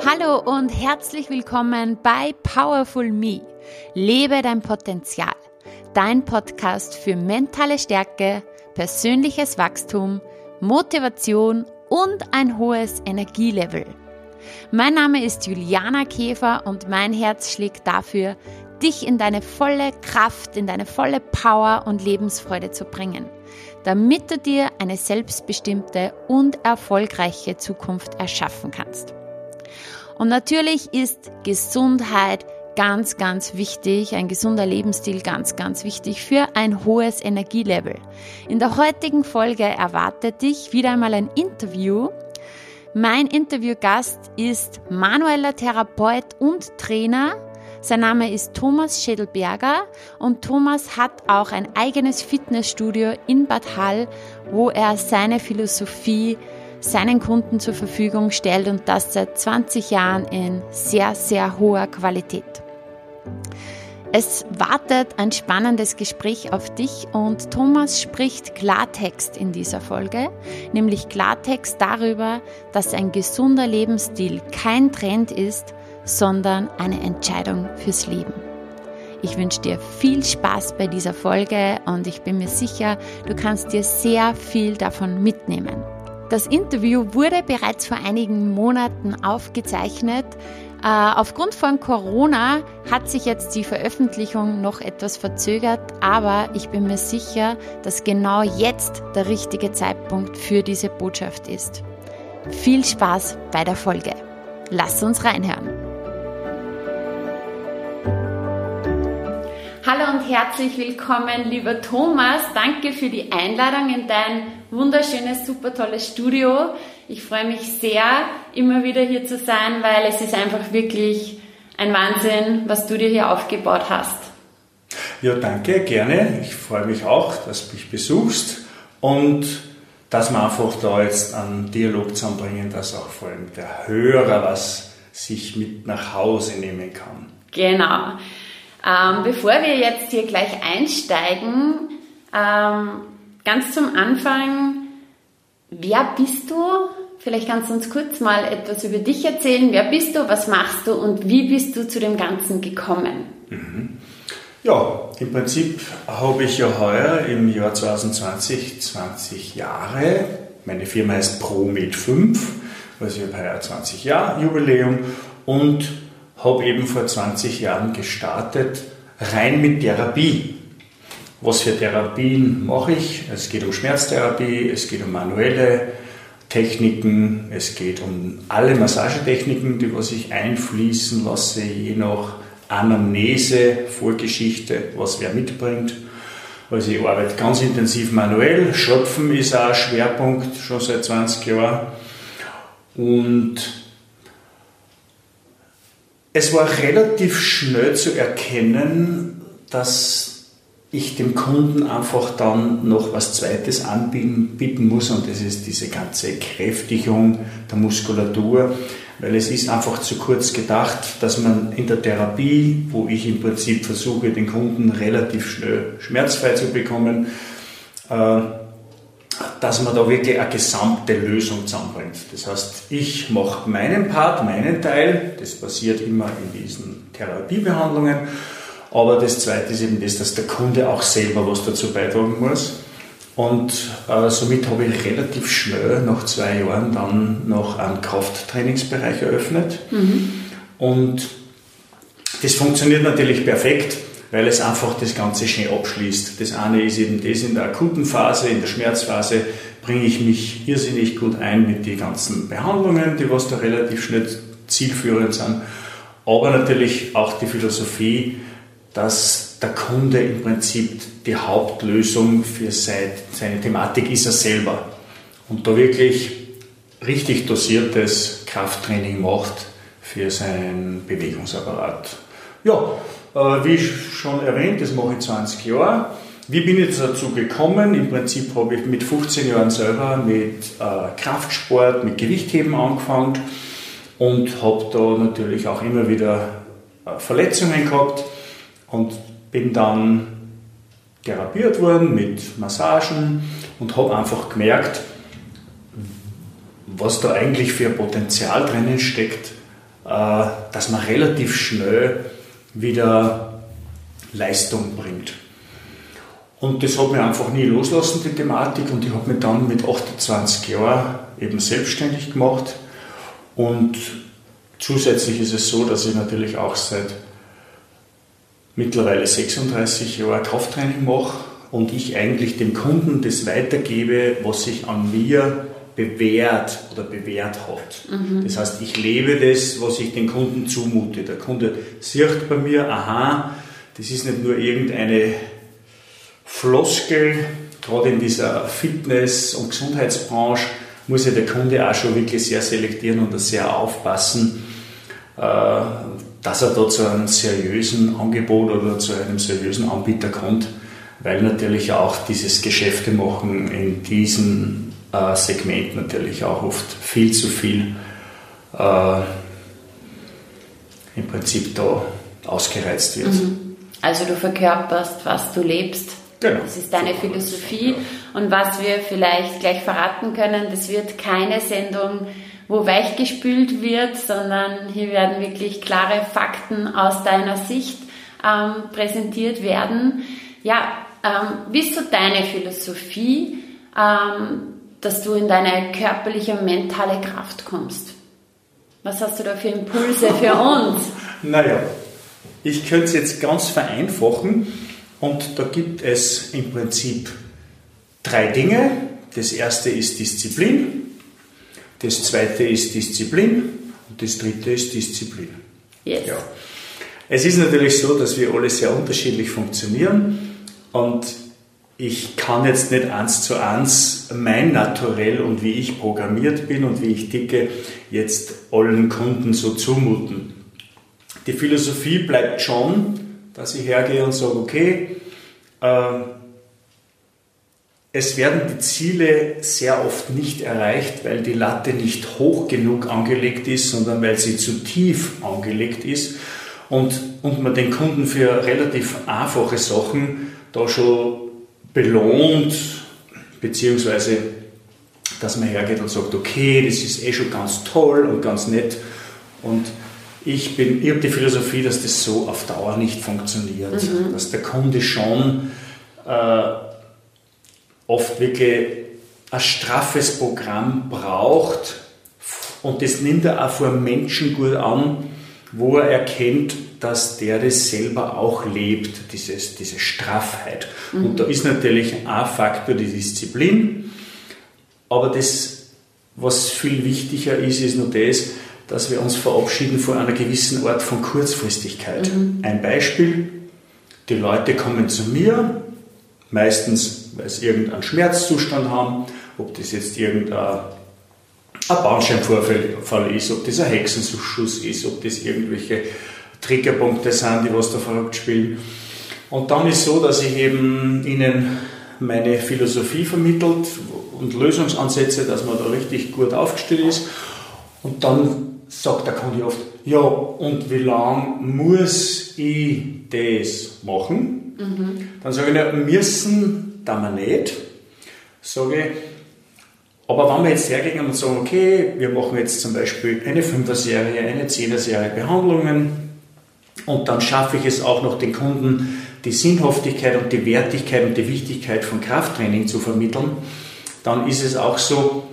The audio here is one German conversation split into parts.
Hallo und herzlich willkommen bei Powerful Me. Lebe dein Potenzial. Dein Podcast für mentale Stärke, persönliches Wachstum, Motivation und ein hohes Energielevel. Mein Name ist Juliana Käfer und mein Herz schlägt dafür, dich in deine volle Kraft, in deine volle Power und Lebensfreude zu bringen, damit du dir eine selbstbestimmte und erfolgreiche Zukunft erschaffen kannst. Und natürlich ist Gesundheit ganz, ganz wichtig, ein gesunder Lebensstil ganz, ganz wichtig für ein hohes Energielevel. In der heutigen Folge erwartet dich wieder einmal ein Interview. Mein Interviewgast ist manueller Therapeut und Trainer. Sein Name ist Thomas Schädelberger und Thomas hat auch ein eigenes Fitnessstudio in Bad Hall, wo er seine Philosophie seinen Kunden zur Verfügung stellt und das seit 20 Jahren in sehr, sehr hoher Qualität. Es wartet ein spannendes Gespräch auf dich und Thomas spricht Klartext in dieser Folge, nämlich Klartext darüber, dass ein gesunder Lebensstil kein Trend ist, sondern eine Entscheidung fürs Leben. Ich wünsche dir viel Spaß bei dieser Folge und ich bin mir sicher, du kannst dir sehr viel davon mitnehmen. Das Interview wurde bereits vor einigen Monaten aufgezeichnet. Äh, aufgrund von Corona hat sich jetzt die Veröffentlichung noch etwas verzögert, aber ich bin mir sicher, dass genau jetzt der richtige Zeitpunkt für diese Botschaft ist. Viel Spaß bei der Folge. Lass uns reinhören. Und herzlich willkommen, lieber Thomas. Danke für die Einladung in dein wunderschönes, super tolles Studio. Ich freue mich sehr, immer wieder hier zu sein, weil es ist einfach wirklich ein Wahnsinn, was du dir hier aufgebaut hast. Ja, danke, gerne. Ich freue mich auch, dass du mich besuchst und dass wir einfach da jetzt einen Dialog zusammenbringen, dass auch vor allem der Hörer was sich mit nach Hause nehmen kann. Genau. Ähm, bevor wir jetzt hier gleich einsteigen, ähm, ganz zum Anfang, wer bist du? Vielleicht kannst du uns kurz mal etwas über dich erzählen. Wer bist du, was machst du und wie bist du zu dem Ganzen gekommen? Mhm. Ja, im Prinzip habe ich ja heuer im Jahr 2020 20 Jahre. Meine Firma heißt ProMed 5, also ich habe heuer 20 Jahre Jubiläum und habe eben vor 20 Jahren gestartet, rein mit Therapie. Was für Therapien mache ich? Es geht um Schmerztherapie, es geht um manuelle Techniken, es geht um alle Massagetechniken, die was ich einfließen lasse, je nach Anamnese, Vorgeschichte, was wer mitbringt. Also ich arbeite ganz intensiv manuell. Schröpfen ist auch ein Schwerpunkt, schon seit 20 Jahren. Und es war relativ schnell zu erkennen, dass ich dem Kunden einfach dann noch was Zweites anbieten muss. Und das ist diese ganze Kräftigung der Muskulatur, weil es ist einfach zu kurz gedacht, dass man in der Therapie, wo ich im Prinzip versuche, den Kunden relativ schnell schmerzfrei zu bekommen, äh, dass man da wirklich eine gesamte Lösung zusammenbringt. Das heißt, ich mache meinen Part, meinen Teil, das passiert immer in diesen Therapiebehandlungen, aber das Zweite ist eben das, dass der Kunde auch selber was dazu beitragen muss. Und äh, somit habe ich relativ schnell, nach zwei Jahren, dann noch einen Krafttrainingsbereich eröffnet. Mhm. Und das funktioniert natürlich perfekt weil es einfach das Ganze schnell abschließt. Das eine ist eben das in der akuten Phase, in der Schmerzphase bringe ich mich irrsinnig gut ein mit den ganzen Behandlungen, die was da relativ schnell zielführend sind. Aber natürlich auch die Philosophie, dass der Kunde im Prinzip die Hauptlösung für seine Thematik ist er selber. Und da wirklich richtig dosiertes Krafttraining macht für seinen Bewegungsapparat. Ja, wie schon erwähnt, das mache ich 20 Jahre. Wie bin ich dazu gekommen? Im Prinzip habe ich mit 15 Jahren selber mit äh, Kraftsport, mit Gewichtheben angefangen und habe da natürlich auch immer wieder äh, Verletzungen gehabt und bin dann therapiert worden mit Massagen und habe einfach gemerkt, was da eigentlich für Potenzial drinnen steckt, äh, dass man relativ schnell wieder Leistung bringt. Und das hat mich einfach nie loslassen, die Thematik. Und ich habe mich dann mit 28 Jahren eben selbstständig gemacht. Und zusätzlich ist es so, dass ich natürlich auch seit mittlerweile 36 Jahren Krafttraining mache und ich eigentlich dem Kunden das weitergebe, was sich an mir bewährt oder bewährt hat. Mhm. Das heißt, ich lebe das, was ich den Kunden zumute. Der Kunde sieht bei mir, aha, das ist nicht nur irgendeine Floskel, gerade in dieser Fitness- und Gesundheitsbranche muss ja der Kunde auch schon wirklich sehr selektieren und sehr aufpassen, äh, dass er da zu einem seriösen Angebot oder zu einem seriösen Anbieter kommt, weil natürlich auch dieses Geschäfte machen in diesem äh, Segment natürlich auch oft viel zu viel äh, im Prinzip da ausgereizt wird. Mhm. Also du verkörperst, was du lebst. Genau. Das ist deine Philosophie. Und was wir vielleicht gleich verraten können, das wird keine Sendung, wo weichgespült wird, sondern hier werden wirklich klare Fakten aus deiner Sicht ähm, präsentiert werden. Ja, ähm, wie ist so deine Philosophie, ähm, dass du in deine körperliche und mentale Kraft kommst? Was hast du da für Impulse für uns? naja, ich könnte es jetzt ganz vereinfachen und da gibt es im Prinzip drei Dinge. Das erste ist Disziplin, das zweite ist Disziplin und das dritte ist Disziplin. Yes. Ja. Es ist natürlich so, dass wir alle sehr unterschiedlich funktionieren und ich kann jetzt nicht eins zu eins mein Naturell und wie ich programmiert bin und wie ich ticke, jetzt allen Kunden so zumuten. Die Philosophie bleibt schon, dass ich hergehe und sage, okay, äh, es werden die Ziele sehr oft nicht erreicht, weil die Latte nicht hoch genug angelegt ist, sondern weil sie zu tief angelegt ist und, und man den Kunden für relativ einfache Sachen da schon belohnt, beziehungsweise dass man hergeht und sagt, okay, das ist eh schon ganz toll und ganz nett und ich, bin, ich habe die Philosophie, dass das so auf Dauer nicht funktioniert, mhm. dass der Kunde schon äh, oft wirklich ein straffes Programm braucht und das nimmt er auch vor Menschen gut an, wo er erkennt, dass der das selber auch lebt, dieses, diese Straffheit. Mhm. Und da ist natürlich ein Faktor die Disziplin, aber das, was viel wichtiger ist, ist nur das, dass wir uns verabschieden von einer gewissen Art von Kurzfristigkeit. Mhm. Ein Beispiel, die Leute kommen zu mir, meistens weil sie irgendeinen Schmerzzustand haben, ob das jetzt irgendein ein Bandscheibenvorfall ist, ob das ein Hexenschuss ist, ob das irgendwelche Triggerpunkte sind, die was da verrückt spielen. Und dann ist so, dass ich eben ihnen meine Philosophie vermittelt und Lösungsansätze, dass man da richtig gut aufgestellt ist. Und dann sagt der Kunde oft, ja, und wie lange muss ich das machen? Mhm. Dann sage ich, ja, müssen da wir nicht. Sage ich, aber wenn wir jetzt hergehen und sagen, okay, wir machen jetzt zum Beispiel eine 5er-Serie, eine 10er-Serie Behandlungen und dann schaffe ich es auch noch den Kunden, die Sinnhaftigkeit und die Wertigkeit und die Wichtigkeit von Krafttraining zu vermitteln, dann ist es auch so,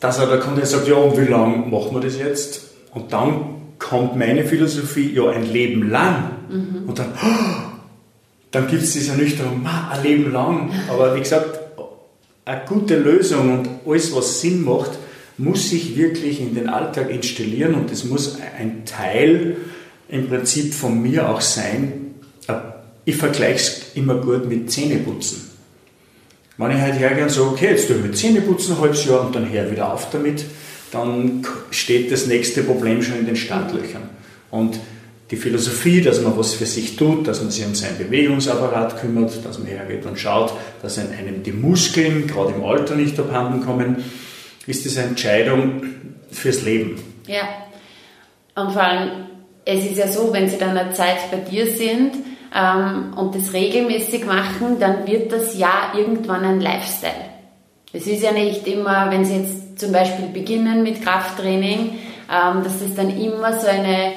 dass er der Kunde sagt, ja, und wie lange machen wir das jetzt? Und dann kommt meine Philosophie, ja, ein Leben lang. Mhm. Und dann, dann gibt es diese Ernüchterung, ein Leben lang. Aber wie gesagt, eine gute Lösung und alles, was Sinn macht, muss sich wirklich in den Alltag installieren und das muss ein Teil im Prinzip von mir auch sein. Ich vergleiche es immer gut mit Zähneputzen. Wenn ich halt hergehe und sage, okay, jetzt tue ich mit Zähneputzen ein halbes Jahr und dann hör wieder auf damit, dann steht das nächste Problem schon in den Startlöchern. Und die Philosophie, dass man was für sich tut, dass man sich um seinen Bewegungsapparat kümmert, dass man hergeht und schaut, dass einem die Muskeln gerade im Alter nicht abhanden kommen, ist eine Entscheidung fürs Leben. Ja, und vor allem, es ist ja so, wenn Sie dann eine Zeit bei dir sind ähm, und das regelmäßig machen, dann wird das ja irgendwann ein Lifestyle. Es ist ja nicht immer, wenn Sie jetzt zum Beispiel beginnen mit Krafttraining, ähm, dass das dann immer so eine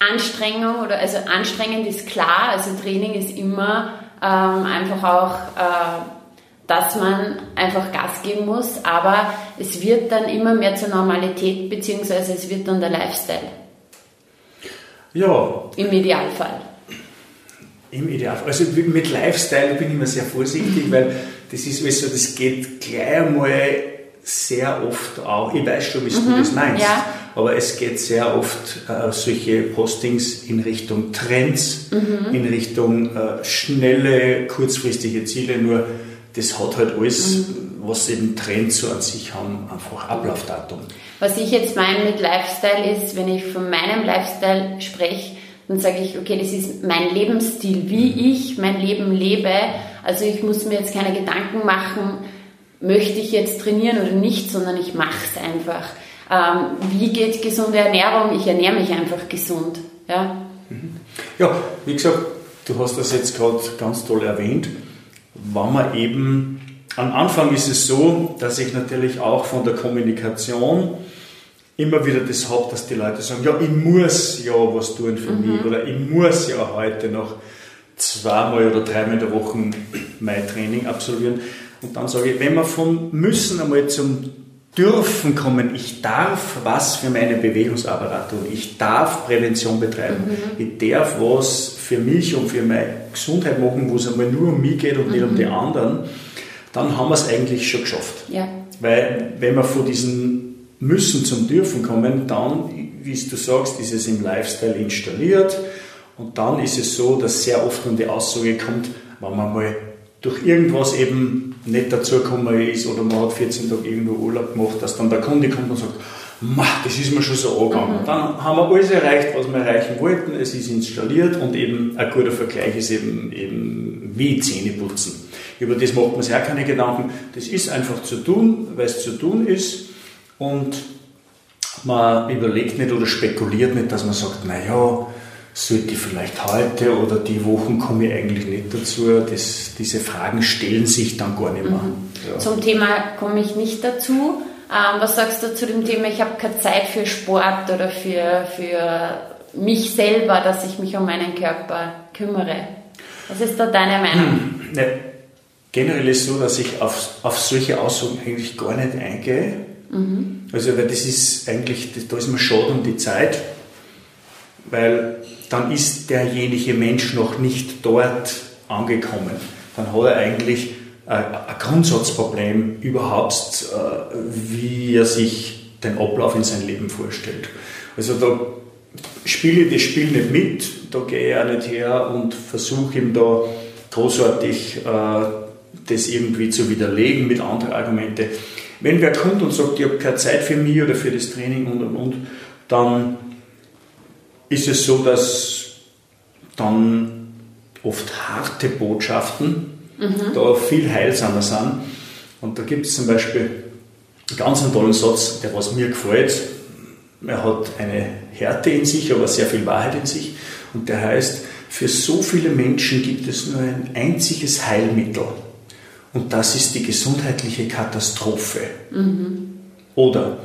Anstrengung oder also anstrengend ist klar, also Training ist immer ähm, einfach auch, äh, dass man einfach Gas geben muss, aber es wird dann immer mehr zur Normalität, beziehungsweise es wird dann der Lifestyle. Ja. Im Idealfall. Im Idealfall. Also mit Lifestyle bin ich immer sehr vorsichtig, weil das ist so, das geht gleich einmal sehr oft auch, ich weiß schon, wie mhm, du das meinst, ja. aber es geht sehr oft äh, solche Postings in Richtung Trends, mhm. in Richtung äh, schnelle, kurzfristige Ziele, nur das hat halt alles, mhm. was eben Trends so an sich haben, einfach Ablaufdatum. Was ich jetzt meine mit Lifestyle ist, wenn ich von meinem Lifestyle spreche, dann sage ich, okay, das ist mein Lebensstil, wie mhm. ich mein Leben lebe. Also ich muss mir jetzt keine Gedanken machen, möchte ich jetzt trainieren oder nicht, sondern ich mache es einfach. Ähm, wie geht gesunde Ernährung? Ich ernähre mich einfach gesund. Ja, ja wie gesagt, du hast das jetzt gerade ganz toll erwähnt. Wenn man eben, am Anfang ist es so, dass ich natürlich auch von der Kommunikation immer wieder das habe, dass die Leute sagen, ja, ich muss ja was tun für mhm. mich oder ich muss ja heute noch zweimal oder dreimal in der Woche mein Training absolvieren. Und dann sage ich, wenn wir vom Müssen einmal zum Dürfen kommen, ich darf was für meine Bewegungsapparat tun, ich darf Prävention betreiben, mhm. ich darf was für mich und für meine Gesundheit machen, wo es einmal nur um mich geht und mhm. nicht um die mhm. anderen, dann haben wir es eigentlich schon geschafft. Ja. Weil wenn wir von diesen Müssen zum Dürfen kommen, dann, wie du sagst, ist es im Lifestyle installiert und dann ist es so, dass sehr oft um die Aussage kommt, wenn man mal durch irgendwas eben nicht dazugekommen ist oder man hat 14 Tage irgendwo Urlaub gemacht, dass dann der Kunde kommt und sagt, das ist mir schon so angegangen. Mhm. Dann haben wir alles erreicht, was wir erreichen wollten. Es ist installiert und eben ein guter Vergleich ist eben, eben wie Zähne putzen. Über das macht man sich auch keine Gedanken. Das ist einfach zu tun, weil es zu tun ist und man überlegt nicht oder spekuliert nicht, dass man sagt, naja, sollte ich vielleicht heute oder die Wochen komme ich eigentlich nicht dazu. Das, diese Fragen stellen sich dann gar nicht mehr. Mhm. Ja. Zum Thema komme ich nicht dazu. Ähm, was sagst du zu dem Thema, ich habe keine Zeit für Sport oder für, für mich selber, dass ich mich um meinen Körper kümmere? Was ist da deine Meinung? Hm, ne, generell ist es so, dass ich auf, auf solche Aussagen eigentlich gar nicht eingehe. Mhm. Also, weil das ist eigentlich, da ist mir schade um die Zeit weil dann ist derjenige Mensch noch nicht dort angekommen. Dann hat er eigentlich äh, ein Grundsatzproblem überhaupt, äh, wie er sich den Ablauf in sein Leben vorstellt. Also da spiele ich das Spiel nicht mit, da gehe ich auch nicht her und versuche ihm da großartig äh, das irgendwie zu widerlegen mit anderen Argumenten. Wenn wer kommt und sagt, ich habe keine Zeit für mich oder für das Training und und und, dann ist es so, dass dann oft harte Botschaften mhm. da viel heilsamer sind. Und da gibt es zum Beispiel einen ganz tollen Satz, der was mir gefällt. Er hat eine Härte in sich, aber sehr viel Wahrheit in sich. Und der heißt, für so viele Menschen gibt es nur ein einziges Heilmittel. Und das ist die gesundheitliche Katastrophe. Mhm. Oder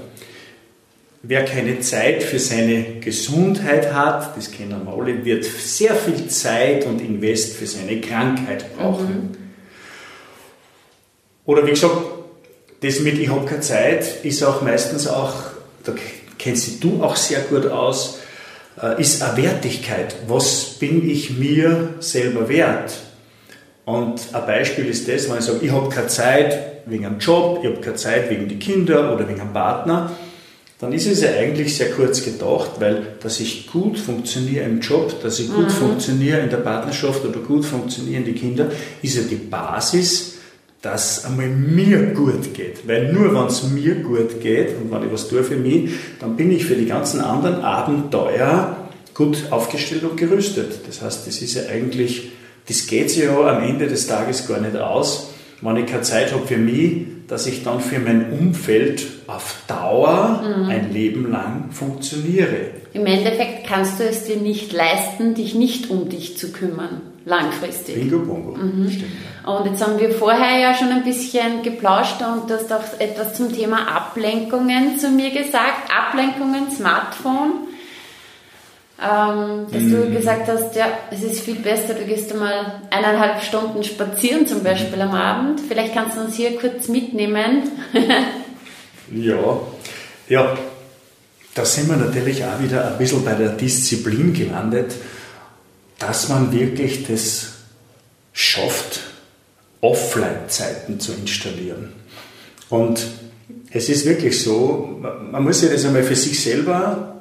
Wer keine Zeit für seine Gesundheit hat, das kennen wir alle, wird sehr viel Zeit und Invest für seine Krankheit brauchen. Mhm. Oder wie gesagt, das mit ich habe keine Zeit ist auch meistens auch, da kennst du auch sehr gut aus, äh, ist eine Wertigkeit. Was bin ich mir selber wert? Und ein Beispiel ist das, wenn ich sage, ich habe keine Zeit wegen einem Job, ich habe keine Zeit wegen die Kinder oder wegen einem Partner, dann ist es ja eigentlich sehr kurz gedacht, weil dass ich gut funktioniere im Job, dass ich gut mhm. funktioniere in der Partnerschaft oder gut funktionieren die Kinder, ist ja die Basis, dass einmal mir gut geht. Weil nur wenn es mir gut geht und wenn ich was tue für mich, dann bin ich für die ganzen anderen Abenteuer gut aufgestellt und gerüstet. Das heißt, das ist ja eigentlich, das geht sich ja am Ende des Tages gar nicht aus, wenn ich keine Zeit habe für mich, dass ich dann für mein Umfeld auf Dauer mhm. ein Leben lang funktioniere. Im Endeffekt kannst du es dir nicht leisten, dich nicht um dich zu kümmern. langfristig. Bingo Bongo, mhm. stimmt. Und jetzt haben wir vorher ja schon ein bisschen geplauscht und du hast auch etwas zum Thema Ablenkungen zu mir gesagt. Ablenkungen, Smartphone. Ähm, dass mhm. du gesagt hast, ja, es ist viel besser, du gehst einmal eineinhalb Stunden spazieren zum Beispiel am Abend. Vielleicht kannst du uns hier kurz mitnehmen. ja, ja, da sind wir natürlich auch wieder ein bisschen bei der Disziplin gelandet, dass man wirklich das schafft, Offline-Zeiten zu installieren. Und es ist wirklich so, man muss sich das einmal für sich selber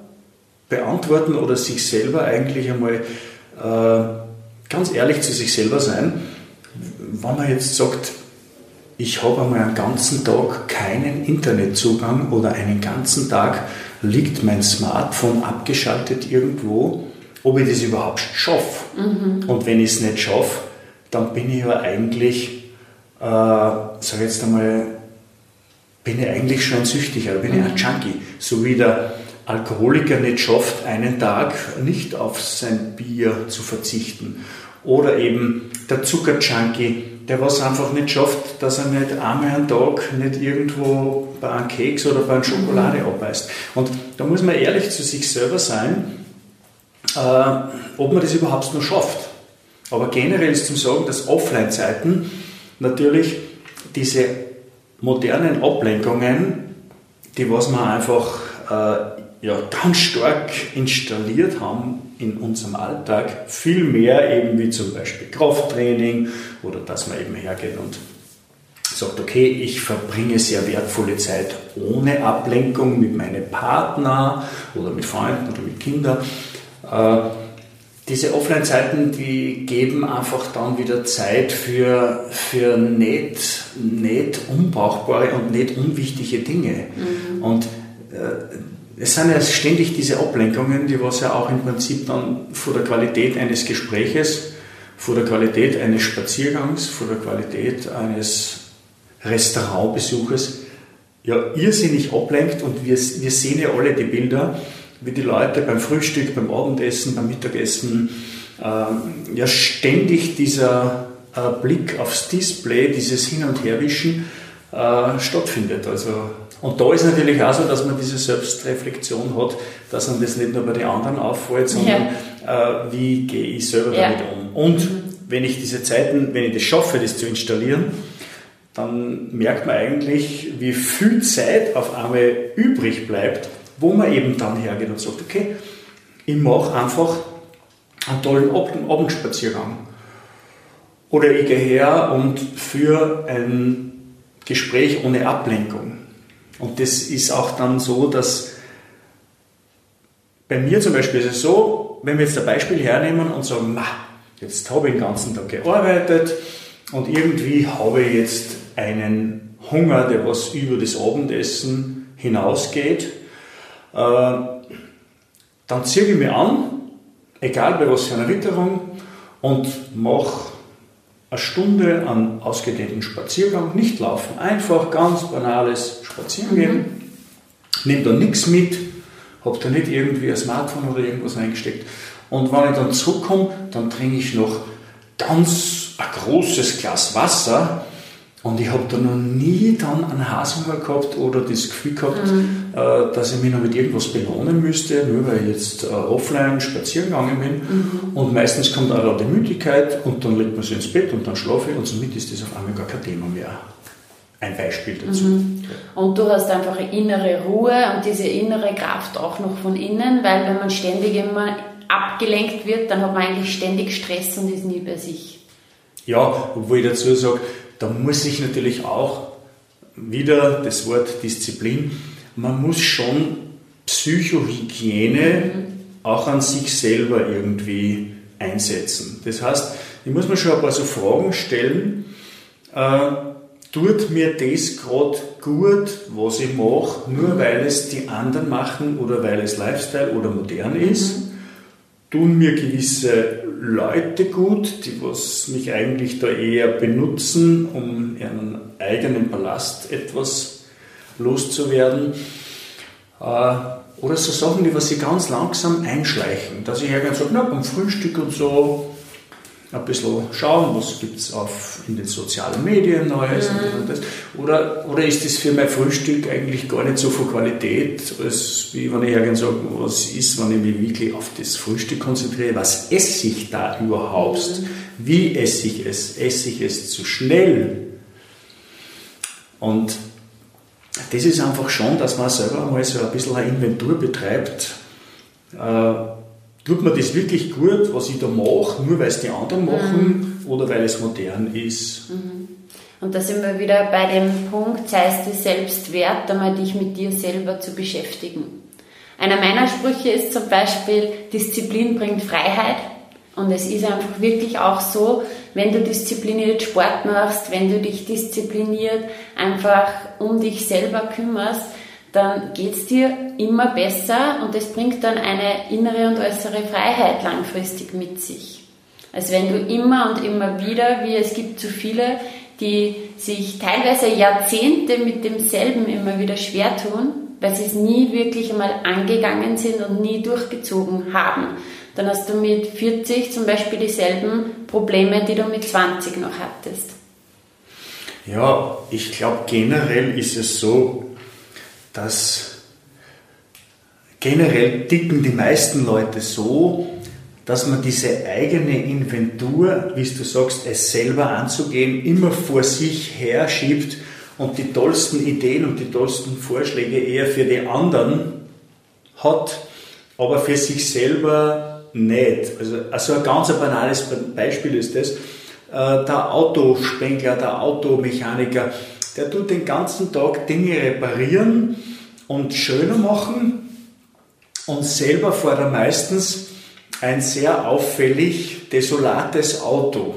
beantworten oder sich selber eigentlich einmal äh, ganz ehrlich zu sich selber sein. Wenn man jetzt sagt, ich habe einmal einen ganzen Tag keinen Internetzugang oder einen ganzen Tag liegt mein Smartphone abgeschaltet irgendwo, ob ich das überhaupt schaffe. Mhm. Und wenn ich es nicht schaffe, dann bin ich ja eigentlich, äh, sag jetzt einmal, bin ich eigentlich schon süchtig, oder bin mhm. ich ein Junkie. So wie der Alkoholiker nicht schafft, einen Tag nicht auf sein Bier zu verzichten. Oder eben der Zuckerjunkie, der was einfach nicht schafft, dass er nicht einmal einen Tag nicht irgendwo bei einem Keks oder bei einer Schokolade mhm. abbeißt. Und da muss man ehrlich zu sich selber sein, äh, ob man das überhaupt noch schafft. Aber generell ist zum Sagen, dass Offline-Zeiten natürlich diese modernen Ablenkungen, die was man einfach äh, ja, ganz stark installiert haben in unserem Alltag, viel mehr eben wie zum Beispiel Krafttraining oder dass man eben hergeht und sagt, okay, ich verbringe sehr wertvolle Zeit ohne Ablenkung mit meinem Partner oder mit Freunden oder mit Kindern. Äh, diese Offline-Zeiten, die geben einfach dann wieder Zeit für, für nicht, nicht unbrauchbare und nicht unwichtige Dinge. Mhm. Und äh, es sind ja ständig diese Ablenkungen, die was ja auch im Prinzip dann vor der Qualität eines Gespräches, vor der Qualität eines Spaziergangs, vor der Qualität eines Restaurantbesuches ja irrsinnig ablenkt und wir, wir sehen ja alle die Bilder, wie die Leute beim Frühstück, beim Abendessen, beim Mittagessen äh, ja ständig dieser äh, Blick aufs Display, dieses Hin- und Herwischen äh, stattfindet. Also, und da ist natürlich auch so, dass man diese Selbstreflexion hat, dass man das nicht nur bei den anderen auffällt, sondern ja. Äh, wie gehe ich selber ja. damit um. Und wenn ich diese Zeiten, wenn ich das schaffe, das zu installieren, dann merkt man eigentlich, wie viel Zeit auf einmal übrig bleibt, wo man eben dann hergeht und sagt, okay, ich mache einfach einen tollen Abendspaziergang. Oder ich gehe her und führe ein Gespräch ohne Ablenkung. Und das ist auch dann so, dass bei mir zum Beispiel ist es so, wenn wir jetzt ein Beispiel hernehmen und sagen, jetzt habe ich den ganzen Tag gearbeitet und irgendwie habe ich jetzt einen Hunger, der was über das Abendessen hinausgeht, äh, dann ziehe ich mich an, egal bei was für einer Witterung, und mache eine Stunde an ausgedehnten Spaziergang, nicht laufen, einfach ganz banales Spazierengehen, mhm. nehme da nichts mit, habe da nicht irgendwie ein Smartphone oder irgendwas eingesteckt. Und wenn ich dann zurückkomme, dann trinke ich noch ganz ein großes Glas Wasser und ich habe da noch nie dann einen Hasshunger gehabt oder das Gefühl gehabt, mhm. Äh, dass ich mich noch mit irgendwas belohnen müsste, nur weil ich jetzt äh, offline spazieren gegangen bin. Mhm. Und meistens kommt auch die Müdigkeit und dann legt man sich ins Bett und dann schlafe ich und somit ist das auf einmal gar kein Thema mehr. Ein Beispiel dazu. Mhm. Und du hast einfach eine innere Ruhe und diese innere Kraft auch noch von innen, weil wenn man ständig immer abgelenkt wird, dann hat man eigentlich ständig Stress und ist nie bei sich. Ja, obwohl ich dazu sage, da muss ich natürlich auch wieder das Wort Disziplin, man muss schon Psychohygiene mhm. auch an sich selber irgendwie einsetzen. Das heißt, ich muss mir schon ein paar so Fragen stellen, äh, tut mir das gerade gut, was ich mache, nur weil es die anderen machen oder weil es Lifestyle oder modern ist? Mhm. Tun mir gewisse Leute gut, die was mich eigentlich da eher benutzen, um ihren eigenen Ballast etwas loszuwerden. Äh, oder so Sachen, die was sie ganz langsam einschleichen, dass ich irgendwann sage, na, beim Frühstück und so ein bisschen schauen, was gibt es in den sozialen Medien Neues mhm. und das. Oder, oder ist das für mein Frühstück eigentlich gar nicht so von Qualität, als wie wenn ich hergehe sage, was ist, wenn ich mich wirklich auf das Frühstück konzentriere, was esse ich da überhaupt? Mhm. Wie esse ich es? Esse ich es zu schnell? Und das ist einfach schon, dass man selber mal so ein bisschen eine Inventur betreibt. Äh, tut man das wirklich gut, was ich da mache, nur weil es die anderen machen mhm. oder weil es modern ist? Mhm. Und da sind wir wieder bei dem Punkt, sei es dir selbst wert, einmal dich mit dir selber zu beschäftigen. Einer meiner Sprüche ist zum Beispiel, Disziplin bringt Freiheit. Und es ist einfach wirklich auch so, wenn du diszipliniert Sport machst, wenn du dich diszipliniert einfach um dich selber kümmerst, dann geht es dir immer besser und es bringt dann eine innere und äußere Freiheit langfristig mit sich. Als wenn du immer und immer wieder, wie es gibt zu viele, die sich teilweise Jahrzehnte mit demselben immer wieder schwer tun, weil sie es nie wirklich einmal angegangen sind und nie durchgezogen haben. Dann hast du mit 40 zum Beispiel dieselben Probleme, die du mit 20 noch hattest. Ja, ich glaube generell ist es so, dass generell ticken die meisten Leute so, dass man diese eigene Inventur, wie du sagst, es selber anzugehen, immer vor sich her schiebt und die tollsten Ideen und die tollsten Vorschläge eher für die anderen hat, aber für sich selber nicht. Also, also ein ganz banales Beispiel ist das, äh, der Autospengler, der Automechaniker, der tut den ganzen Tag Dinge reparieren und schöner machen und selber fährt er meistens ein sehr auffällig desolates Auto.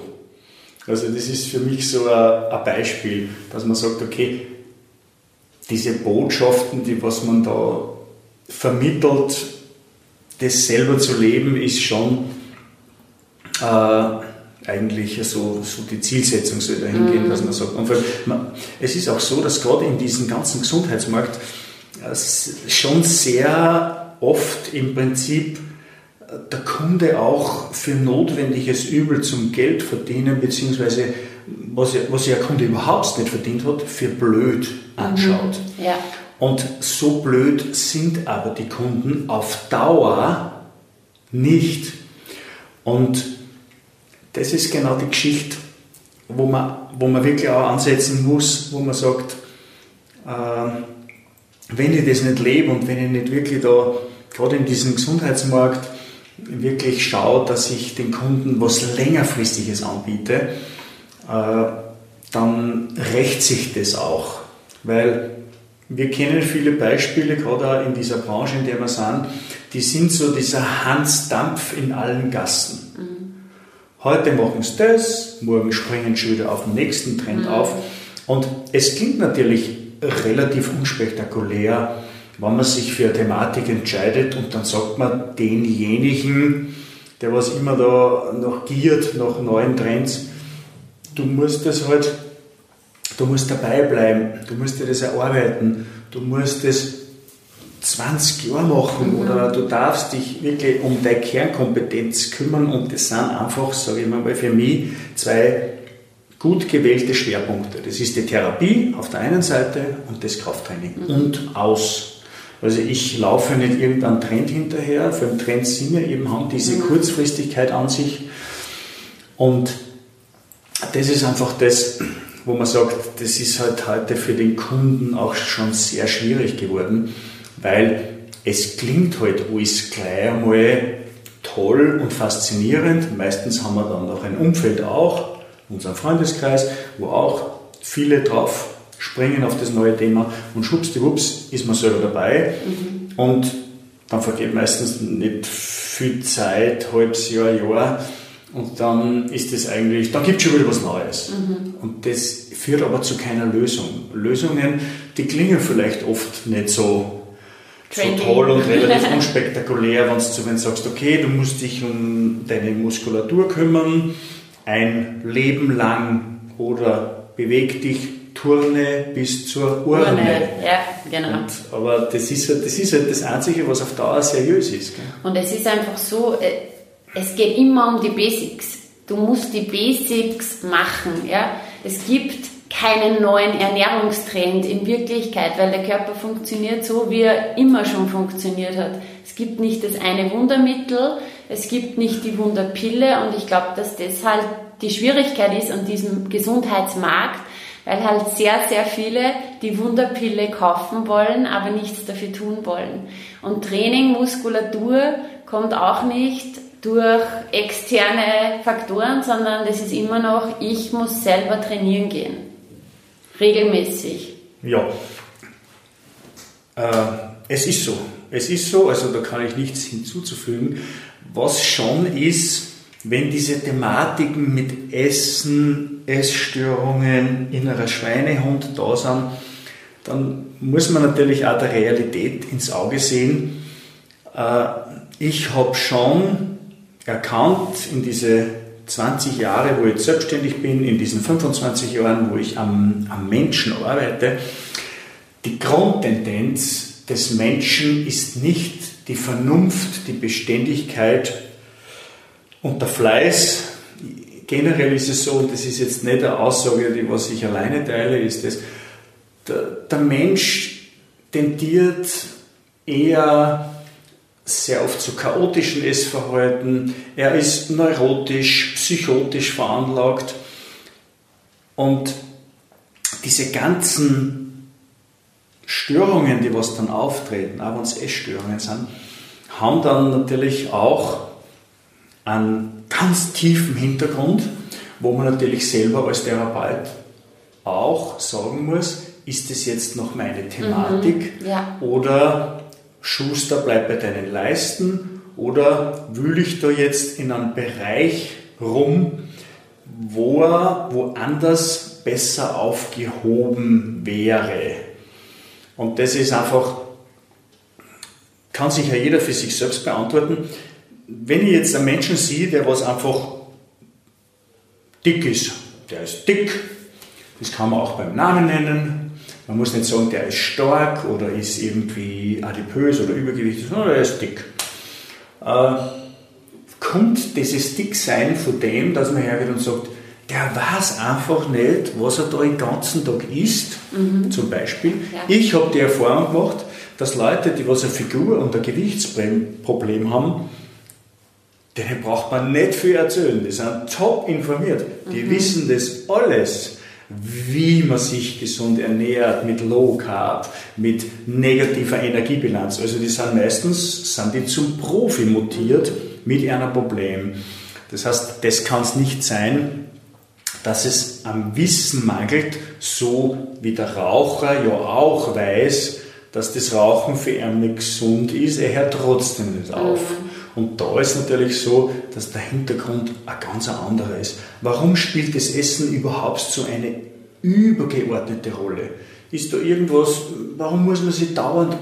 Also das ist für mich so ein, Beispiel, dass man sagt, okay, diese Botschaften, die was man da vermittelt, das selber zu leben, ist schon äh, eigentlich so, so die Zielsetzung soll dahin gehen, mhm. dass man sagt. Und man, es ist auch so, dass gerade in diesem ganzen Gesundheitsmarkt äh, schon sehr oft im Prinzip der Kunde auch für notwendiges Übel zum Geld verdienen, beziehungsweise was, ja, was ja der Kunde überhaupt nicht verdient hat, für blöd anschaut. Mhm. Ja. Und so blöd sind aber die Kunden auf Dauer nicht. Und das ist genau die Geschichte, wo man, wo man wirklich auch ansetzen muss, wo man sagt, äh, wenn ich das nicht lebe und wenn ich nicht wirklich da, gerade in diesem Gesundheitsmarkt, wirklich schaue, dass ich den Kunden was längerfristiges anbiete, äh, dann rächt sich das auch. Weil wir kennen viele Beispiele, gerade auch in dieser Branche, in der wir sind, die sind so dieser Hansdampf in allen Gassen. Mhm. Heute machen sie das, morgen springen sie wieder auf den nächsten Trend mhm. auf. Und es klingt natürlich relativ unspektakulär, wenn man sich für eine Thematik entscheidet und dann sagt man denjenigen, der was immer da noch giert nach neuen Trends, du musst das halt, du musst dabei bleiben, du musst dir das erarbeiten, du musst das 20 Jahre machen mhm. oder du darfst dich wirklich um deine Kernkompetenz kümmern und das sind einfach, sage ich mal, für mich zwei gut gewählte Schwerpunkte. Das ist die Therapie auf der einen Seite und das Krafttraining mhm. und aus. Also ich laufe nicht irgendeinem Trend hinterher, für einen Trend sind wir eben, haben diese mhm. Kurzfristigkeit an sich. Und das ist einfach das, wo man sagt, das ist halt heute für den Kunden auch schon sehr schwierig geworden, weil es klingt halt alles gleich einmal toll und faszinierend. Meistens haben wir dann noch ein Umfeld auch, unseren Freundeskreis, wo auch viele drauf springen auf das neue Thema und schwuppsdiwupps ist man selber dabei mhm. und dann vergeht meistens nicht viel Zeit, halbes Jahr, Jahr und dann ist es eigentlich, dann gibt es schon wieder was Neues. Mhm. Und das führt aber zu keiner Lösung. Lösungen, die klingen vielleicht oft nicht so, so toll und relativ unspektakulär, wenn du, wenn sagst, okay, du musst dich um deine Muskulatur kümmern, ein Leben lang oder beweg dich Turne bis zur Urne. Urne. Ja, genau. Und, aber das ist, halt, das ist halt das Einzige, was auf Dauer seriös ist. Gell? Und es ist einfach so, äh, es geht immer um die Basics. Du musst die Basics machen. Ja? Es gibt keinen neuen Ernährungstrend in Wirklichkeit, weil der Körper funktioniert so, wie er immer schon funktioniert hat. Es gibt nicht das eine Wundermittel, es gibt nicht die Wunderpille und ich glaube, dass das halt die Schwierigkeit ist an diesem Gesundheitsmarkt, weil halt sehr, sehr viele die Wunderpille kaufen wollen, aber nichts dafür tun wollen. Und Training, Muskulatur kommt auch nicht durch externe Faktoren, sondern das ist immer noch, ich muss selber trainieren gehen. Regelmäßig. Ja. Äh, es ist so. Es ist so, also da kann ich nichts hinzuzufügen. Was schon ist, wenn diese Thematiken mit Essen, Essstörungen, innerer Schweinehund da sind, dann muss man natürlich auch der Realität ins Auge sehen. Äh, ich habe schon erkannt in diese 20 Jahre, wo ich selbstständig bin, in diesen 25 Jahren, wo ich am, am Menschen arbeite, die Grundtendenz des Menschen ist nicht die Vernunft, die Beständigkeit und der Fleiß. Generell ist es so, und das ist jetzt nicht eine Aussage, die was ich alleine teile, ist das, der, der Mensch tendiert eher sehr oft zu chaotischen Essverhalten, er ist neurotisch, psychotisch veranlagt. Und diese ganzen Störungen, die was dann auftreten, auch wenn es Essstörungen sind, haben dann natürlich auch einen ganz tiefen Hintergrund, wo man natürlich selber als Therapeut auch sagen muss, ist das jetzt noch meine Thematik mhm, ja. oder Schuster, bleib bei deinen Leisten oder wühle ich da jetzt in einem Bereich rum, wo er woanders besser aufgehoben wäre. Und das ist einfach, kann sich ja jeder für sich selbst beantworten. Wenn ich jetzt einen Menschen sehe, der was einfach dick ist, der ist dick, das kann man auch beim Namen nennen, man muss nicht sagen, der ist stark oder ist irgendwie adipös oder übergewichtig, sondern er ist dick. Äh, kommt dieses Dicksein von dem, dass man hergeht und sagt, der weiß einfach nicht, was er da den ganzen Tag isst, mhm. zum Beispiel. Ja. Ich habe die Erfahrung gemacht, dass Leute, die was eine Figur und ein Gewichtsproblem haben, denen braucht man nicht viel erzählen. Die sind top informiert. Die mhm. wissen das alles wie man sich gesund ernährt, mit Low Carb, mit negativer Energiebilanz. Also die sind meistens sind die zum Profi mutiert mit einem Problem. Das heißt, das kann es nicht sein, dass es am Wissen mangelt, so wie der Raucher ja auch weiß, dass das Rauchen für ihn nicht gesund ist, er hört trotzdem nicht auf. Mhm. Und da ist natürlich so, dass der Hintergrund ein ganz anderer ist. Warum spielt das Essen überhaupt so eine übergeordnete Rolle? Ist da irgendwas, warum muss man sich dauernd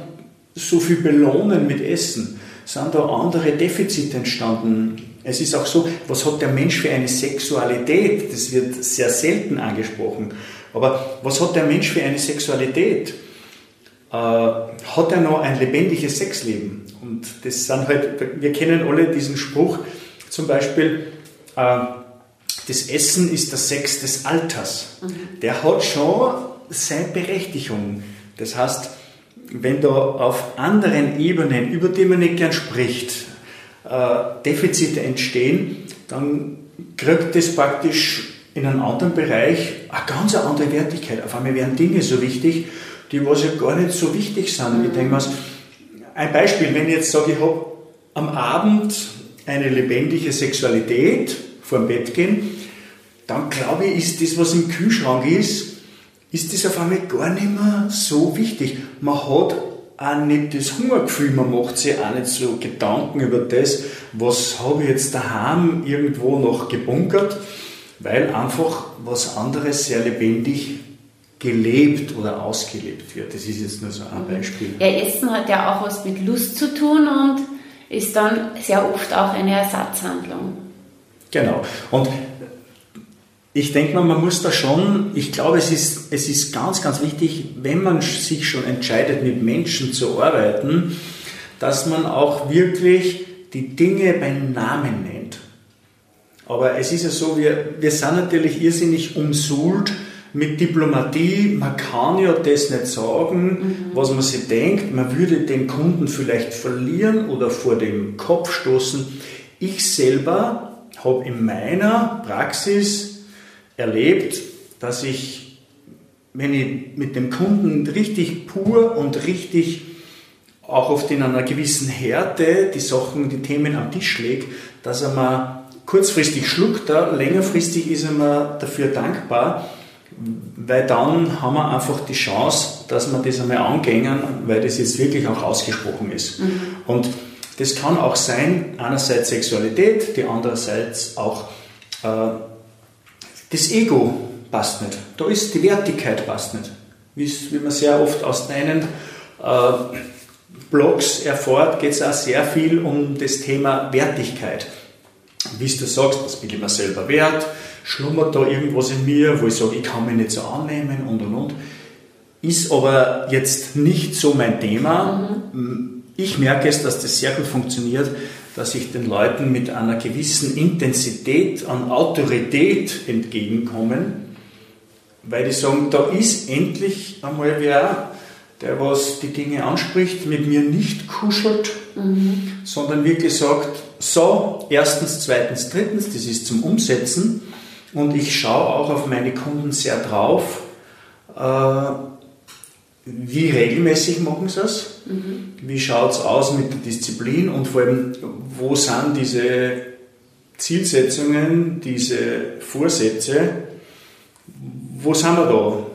so viel belohnen mit Essen? Sind da andere Defizite entstanden? Es ist auch so, was hat der Mensch für eine Sexualität? Das wird sehr selten angesprochen. Aber was hat der Mensch für eine Sexualität? Äh, hat er noch ein lebendiges Sexleben? Und das sind halt, wir kennen alle diesen Spruch, zum Beispiel, äh, das Essen ist der Sex des Alters. Mhm. Der hat schon seine Berechtigung. Das heißt, wenn da auf anderen Ebenen, über die man nicht gern spricht, äh, Defizite entstehen, dann kriegt das praktisch in einem anderen Bereich eine ganz andere Wertigkeit. Auf einmal werden Dinge so wichtig, die was ja gar nicht so wichtig sind. Mhm. Ich denke mir, ein Beispiel, wenn ich jetzt sage, ich habe am Abend eine lebendige Sexualität vor dem Bett gehen, dann glaube ich, ist das, was im Kühlschrank ist, ist das auf einmal gar nicht mehr so wichtig. Man hat auch nicht das Hungergefühl, man macht sich auch nicht so Gedanken über das, was habe ich jetzt daheim irgendwo noch gebunkert, weil einfach was anderes sehr lebendig gelebt oder ausgelebt wird. Das ist jetzt nur so ein mhm. Beispiel. Ja, Essen hat ja auch was mit Lust zu tun und ist dann sehr oft auch eine Ersatzhandlung. Genau. Und ich denke mal, man muss da schon, ich glaube, es ist, es ist ganz, ganz wichtig, wenn man sich schon entscheidet, mit Menschen zu arbeiten, dass man auch wirklich die Dinge beim Namen nennt. Aber es ist ja so, wir, wir sind natürlich irrsinnig umsuhlt mit Diplomatie. Man kann ja das nicht sagen, mhm. was man sich denkt. Man würde den Kunden vielleicht verlieren oder vor dem Kopf stoßen. Ich selber habe in meiner Praxis erlebt, dass ich, wenn ich mit dem Kunden richtig pur und richtig auch oft in einer gewissen Härte die Sachen, die Themen am Tisch legt, dass er mal kurzfristig schluckt, längerfristig ist er mir dafür dankbar, weil dann haben wir einfach die Chance, dass wir das einmal angängen, weil das jetzt wirklich auch ausgesprochen ist. Mhm. Und das kann auch sein, einerseits Sexualität, die andererseits auch äh, das Ego passt nicht. Da ist die Wertigkeit passt nicht. Wie, wie man sehr oft aus deinen äh, Blogs erfährt, geht es auch sehr viel um das Thema Wertigkeit. Wie du sagst, was bin ich mir selber wert? Schlummert da irgendwas in mir, wo ich sage, ich kann mich nicht so annehmen und und und. Ist aber jetzt nicht so mein Thema. Mhm. Ich merke es, dass das sehr gut funktioniert, dass ich den Leuten mit einer gewissen Intensität an Autorität entgegenkomme, weil die sagen, da ist endlich einmal wer, der was die Dinge anspricht, mit mir nicht kuschelt, mhm. sondern wirklich sagt, so, erstens, zweitens, drittens, das ist zum Umsetzen und ich schaue auch auf meine Kunden sehr drauf, äh, wie regelmäßig machen sie es, mhm. wie schaut es aus mit der Disziplin und vor allem, wo sind diese Zielsetzungen, diese Vorsätze, wo sind wir da?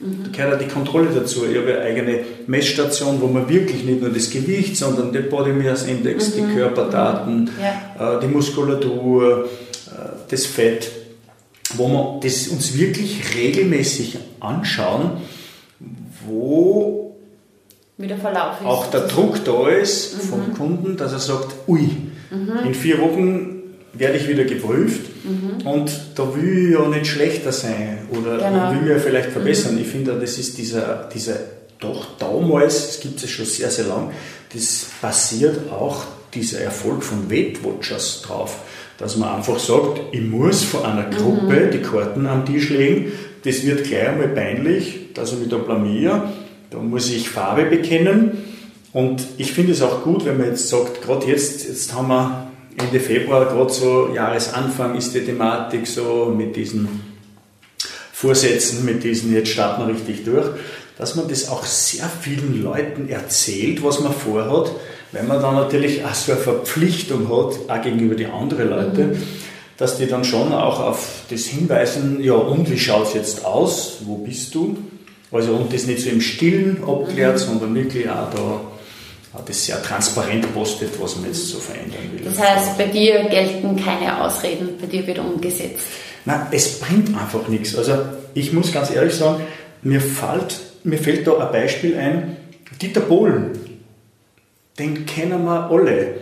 Mhm. Da gehört auch die Kontrolle dazu. Ich habe eine eigene Messstation, wo man wirklich nicht nur das Gewicht, sondern den Body Mass Index, mhm. die Körperdaten, ja. äh, die Muskulatur, äh, das Fett, wo wir das uns wirklich regelmäßig anschauen, wo der auch der Druck da ist mhm. vom Kunden, dass er sagt, ui, mhm. in vier Wochen werde ich wieder geprüft mhm. und da will ich ja nicht schlechter sein oder genau. will mir vielleicht verbessern. Mhm. Ich finde, das ist dieser, dieser doch damals, es gibt es schon sehr, sehr lang, das basiert auch dieser Erfolg von Weight Watchers drauf, dass man einfach sagt, ich muss vor einer Gruppe mhm. die Karten am Tisch legen, das wird gleich einmal peinlich, dass ich mich da blamiere, da muss ich Farbe bekennen. Und ich finde es auch gut, wenn man jetzt sagt, gerade jetzt, jetzt haben wir Ende Februar, gerade so Jahresanfang, ist die Thematik so mit diesen Vorsätzen, mit diesen jetzt starten wir richtig durch, dass man das auch sehr vielen Leuten erzählt, was man vorhat, weil man dann natürlich auch so eine Verpflichtung hat, auch gegenüber die anderen Leute, mhm. dass die dann schon auch auf das hinweisen, ja und wie schaut es jetzt aus, wo bist du? Also und das nicht so im Stillen abklärt, mhm. sondern wirklich auch da das sehr transparent postet, was man jetzt so verändern will. Das heißt, bei dir gelten keine Ausreden, bei dir wird umgesetzt. Nein, es bringt einfach nichts. Also ich muss ganz ehrlich sagen, mir fällt, mir fällt da ein Beispiel ein, Dieter Bohlen, den kennen wir alle.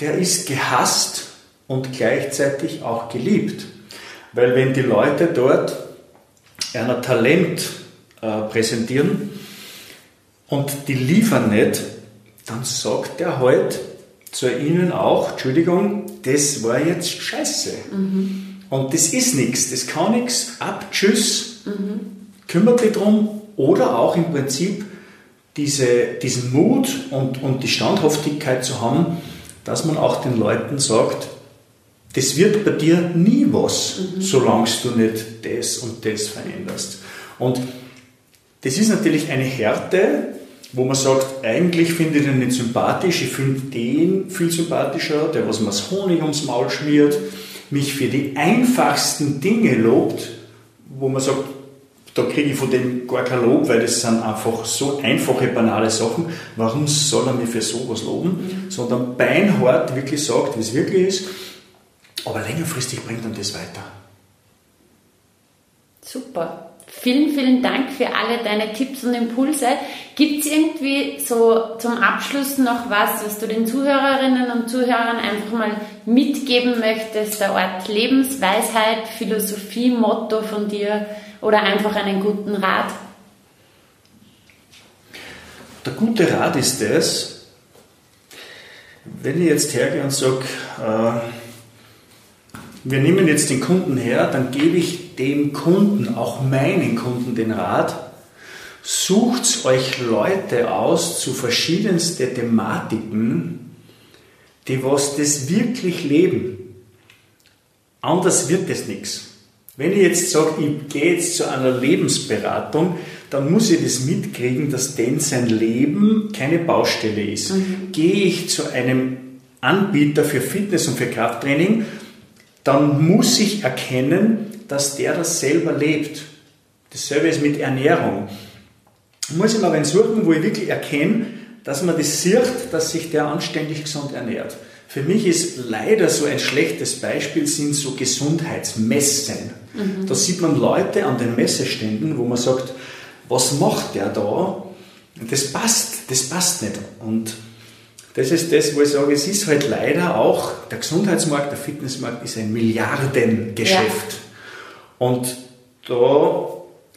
Der ist gehasst und gleichzeitig auch geliebt. Weil wenn die Leute dort einer Talent äh, präsentieren und die liefern nicht, dann sagt er halt zu ihnen auch, Entschuldigung, das war jetzt scheiße. Mhm. Und das ist nichts, das kann nichts, ab, tschüss, mhm. kümmert dich drum. Oder auch im Prinzip diese, diesen Mut und, und die Standhaftigkeit zu haben, dass man auch den Leuten sagt, das wird bei dir nie was, mhm. solange du nicht das und das veränderst. Und das ist natürlich eine Härte, wo man sagt, eigentlich finde ich den nicht sympathisch, ich finde den viel sympathischer, der was mir Honig ums Maul schmiert, mich für die einfachsten Dinge lobt, wo man sagt, da kriege ich von dem gar kein Lob, weil das sind einfach so einfache, banale Sachen. Warum soll er mich für sowas loben? Mhm. Sondern beinhart wirklich sagt, wie es wirklich ist. Aber längerfristig bringt dann das weiter. Super. Vielen, vielen Dank für alle deine Tipps und Impulse. Gibt es irgendwie so zum Abschluss noch was, was du den Zuhörerinnen und Zuhörern einfach mal mitgeben möchtest? Der Ort Lebensweisheit, Philosophie, Motto von dir oder einfach einen guten Rat? Der gute Rat ist das, wenn ich jetzt hergehe und sage, äh, wir nehmen jetzt den Kunden her, dann gebe ich dem Kunden, auch meinen Kunden, den Rat, sucht euch Leute aus zu verschiedensten Thematiken, die was das wirklich leben. Anders wird es nichts. Wenn ich jetzt sage, ich gehe jetzt zu einer Lebensberatung, dann muss ich das mitkriegen, dass denn sein Leben keine Baustelle ist. Mhm. Gehe ich zu einem Anbieter für Fitness und für Krafttraining, dann muss ich erkennen, dass der das selber lebt. Dasselbe ist mit Ernährung. Muss ich mal einen suchen, wo ich wirklich erkenne, dass man das sieht, dass sich der anständig gesund ernährt. Für mich ist leider so ein schlechtes Beispiel sind so Gesundheitsmessen. Mhm. Da sieht man Leute an den Messeständen, wo man sagt, was macht der da? Das passt, das passt nicht. Und das ist das, wo ich sage, es ist halt leider auch, der Gesundheitsmarkt, der Fitnessmarkt ist ein Milliardengeschäft. Ja. Und da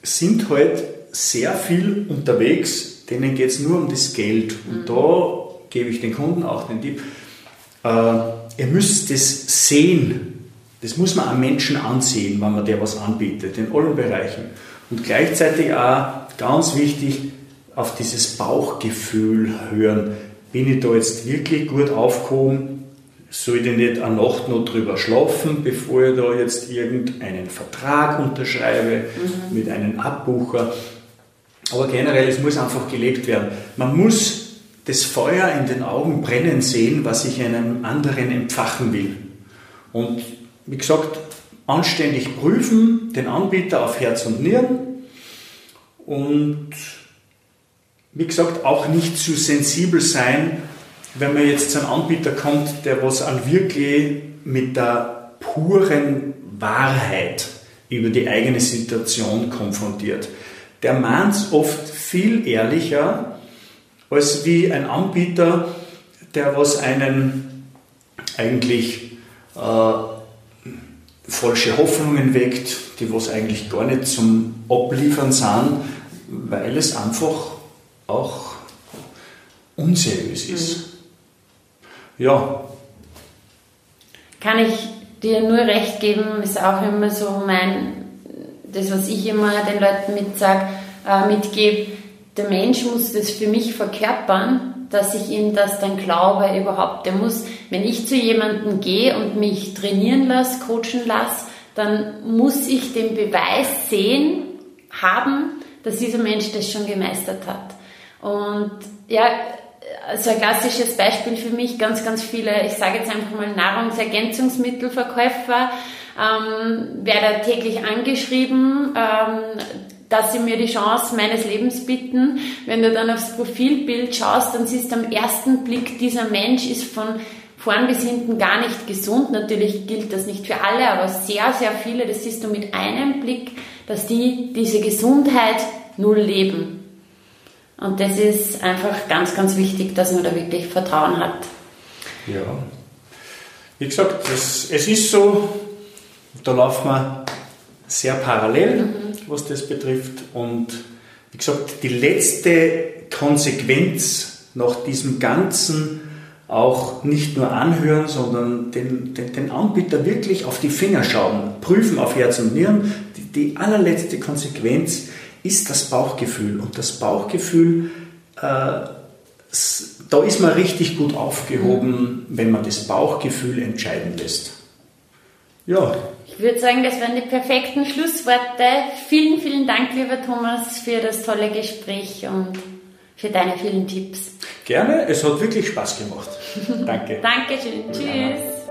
sind halt sehr viel unterwegs, denen geht es nur um das Geld. Und mhm. da gebe ich den Kunden auch den Tipp, ihr müsst das sehen. Das muss man am Menschen ansehen, wenn man der was anbietet, in allen Bereichen. Und gleichzeitig auch ganz wichtig, auf dieses Bauchgefühl hören bin ich da jetzt wirklich gut aufgehoben? Soll ich nicht eine Nacht noch drüber schlafen, bevor ich da jetzt irgendeinen Vertrag unterschreibe mhm. mit einem Abbucher? Aber generell, es muss einfach gelebt werden. Man muss das Feuer in den Augen brennen sehen, was ich einem anderen empfachen will. Und wie gesagt, anständig prüfen, den Anbieter auf Herz und Nieren und wie gesagt, auch nicht zu sensibel sein, wenn man jetzt zu einem Anbieter kommt, der was an wirklich mit der puren Wahrheit über die eigene Situation konfrontiert. Der meint es oft viel ehrlicher als wie ein Anbieter, der was einen eigentlich äh, falsche Hoffnungen weckt, die was eigentlich gar nicht zum Abliefern sind, weil es einfach auch unseriös ist. Mhm. Ja. Kann ich dir nur recht geben, ist auch immer so mein, das was ich immer den Leuten mit sag, äh, mitgebe, der Mensch muss das für mich verkörpern, dass ich ihm das dann glaube überhaupt. Der muss, wenn ich zu jemandem gehe und mich trainieren lasse, coachen lasse, dann muss ich den Beweis sehen, haben, dass dieser Mensch das schon gemeistert hat. Und ja, also ein klassisches Beispiel für mich, ganz, ganz viele, ich sage jetzt einfach mal Nahrungsergänzungsmittelverkäufer, ähm, werde täglich angeschrieben, ähm, dass sie mir die Chance meines Lebens bieten. Wenn du dann aufs Profilbild schaust, dann siehst du am ersten Blick, dieser Mensch ist von vorn bis hinten gar nicht gesund. Natürlich gilt das nicht für alle, aber sehr, sehr viele, das siehst du mit einem Blick, dass die diese Gesundheit null leben. Und das ist einfach ganz, ganz wichtig, dass man da wirklich Vertrauen hat. Ja. Wie gesagt, das, es ist so, da laufen wir sehr parallel, mhm. Was das betrifft. Und wie gesagt, die letzte Konsequenz nach diesem Ganzen auch nicht nur anhören, sondern den, den, den Anbieter wirklich auf die Finger schauen, prüfen auf Herz und Nieren. Die, die allerletzte Konsequenz ist das Bauchgefühl. Und das Bauchgefühl, äh, da ist man richtig gut aufgehoben, wenn man das Bauchgefühl entscheiden lässt. Ja. Ich würde sagen, das waren die perfekten Schlussworte. Vielen, vielen Dank, lieber Thomas, für das tolle Gespräch und für deine vielen Tipps. Gerne, es hat wirklich Spaß gemacht. Danke. Dankeschön. Tschüss.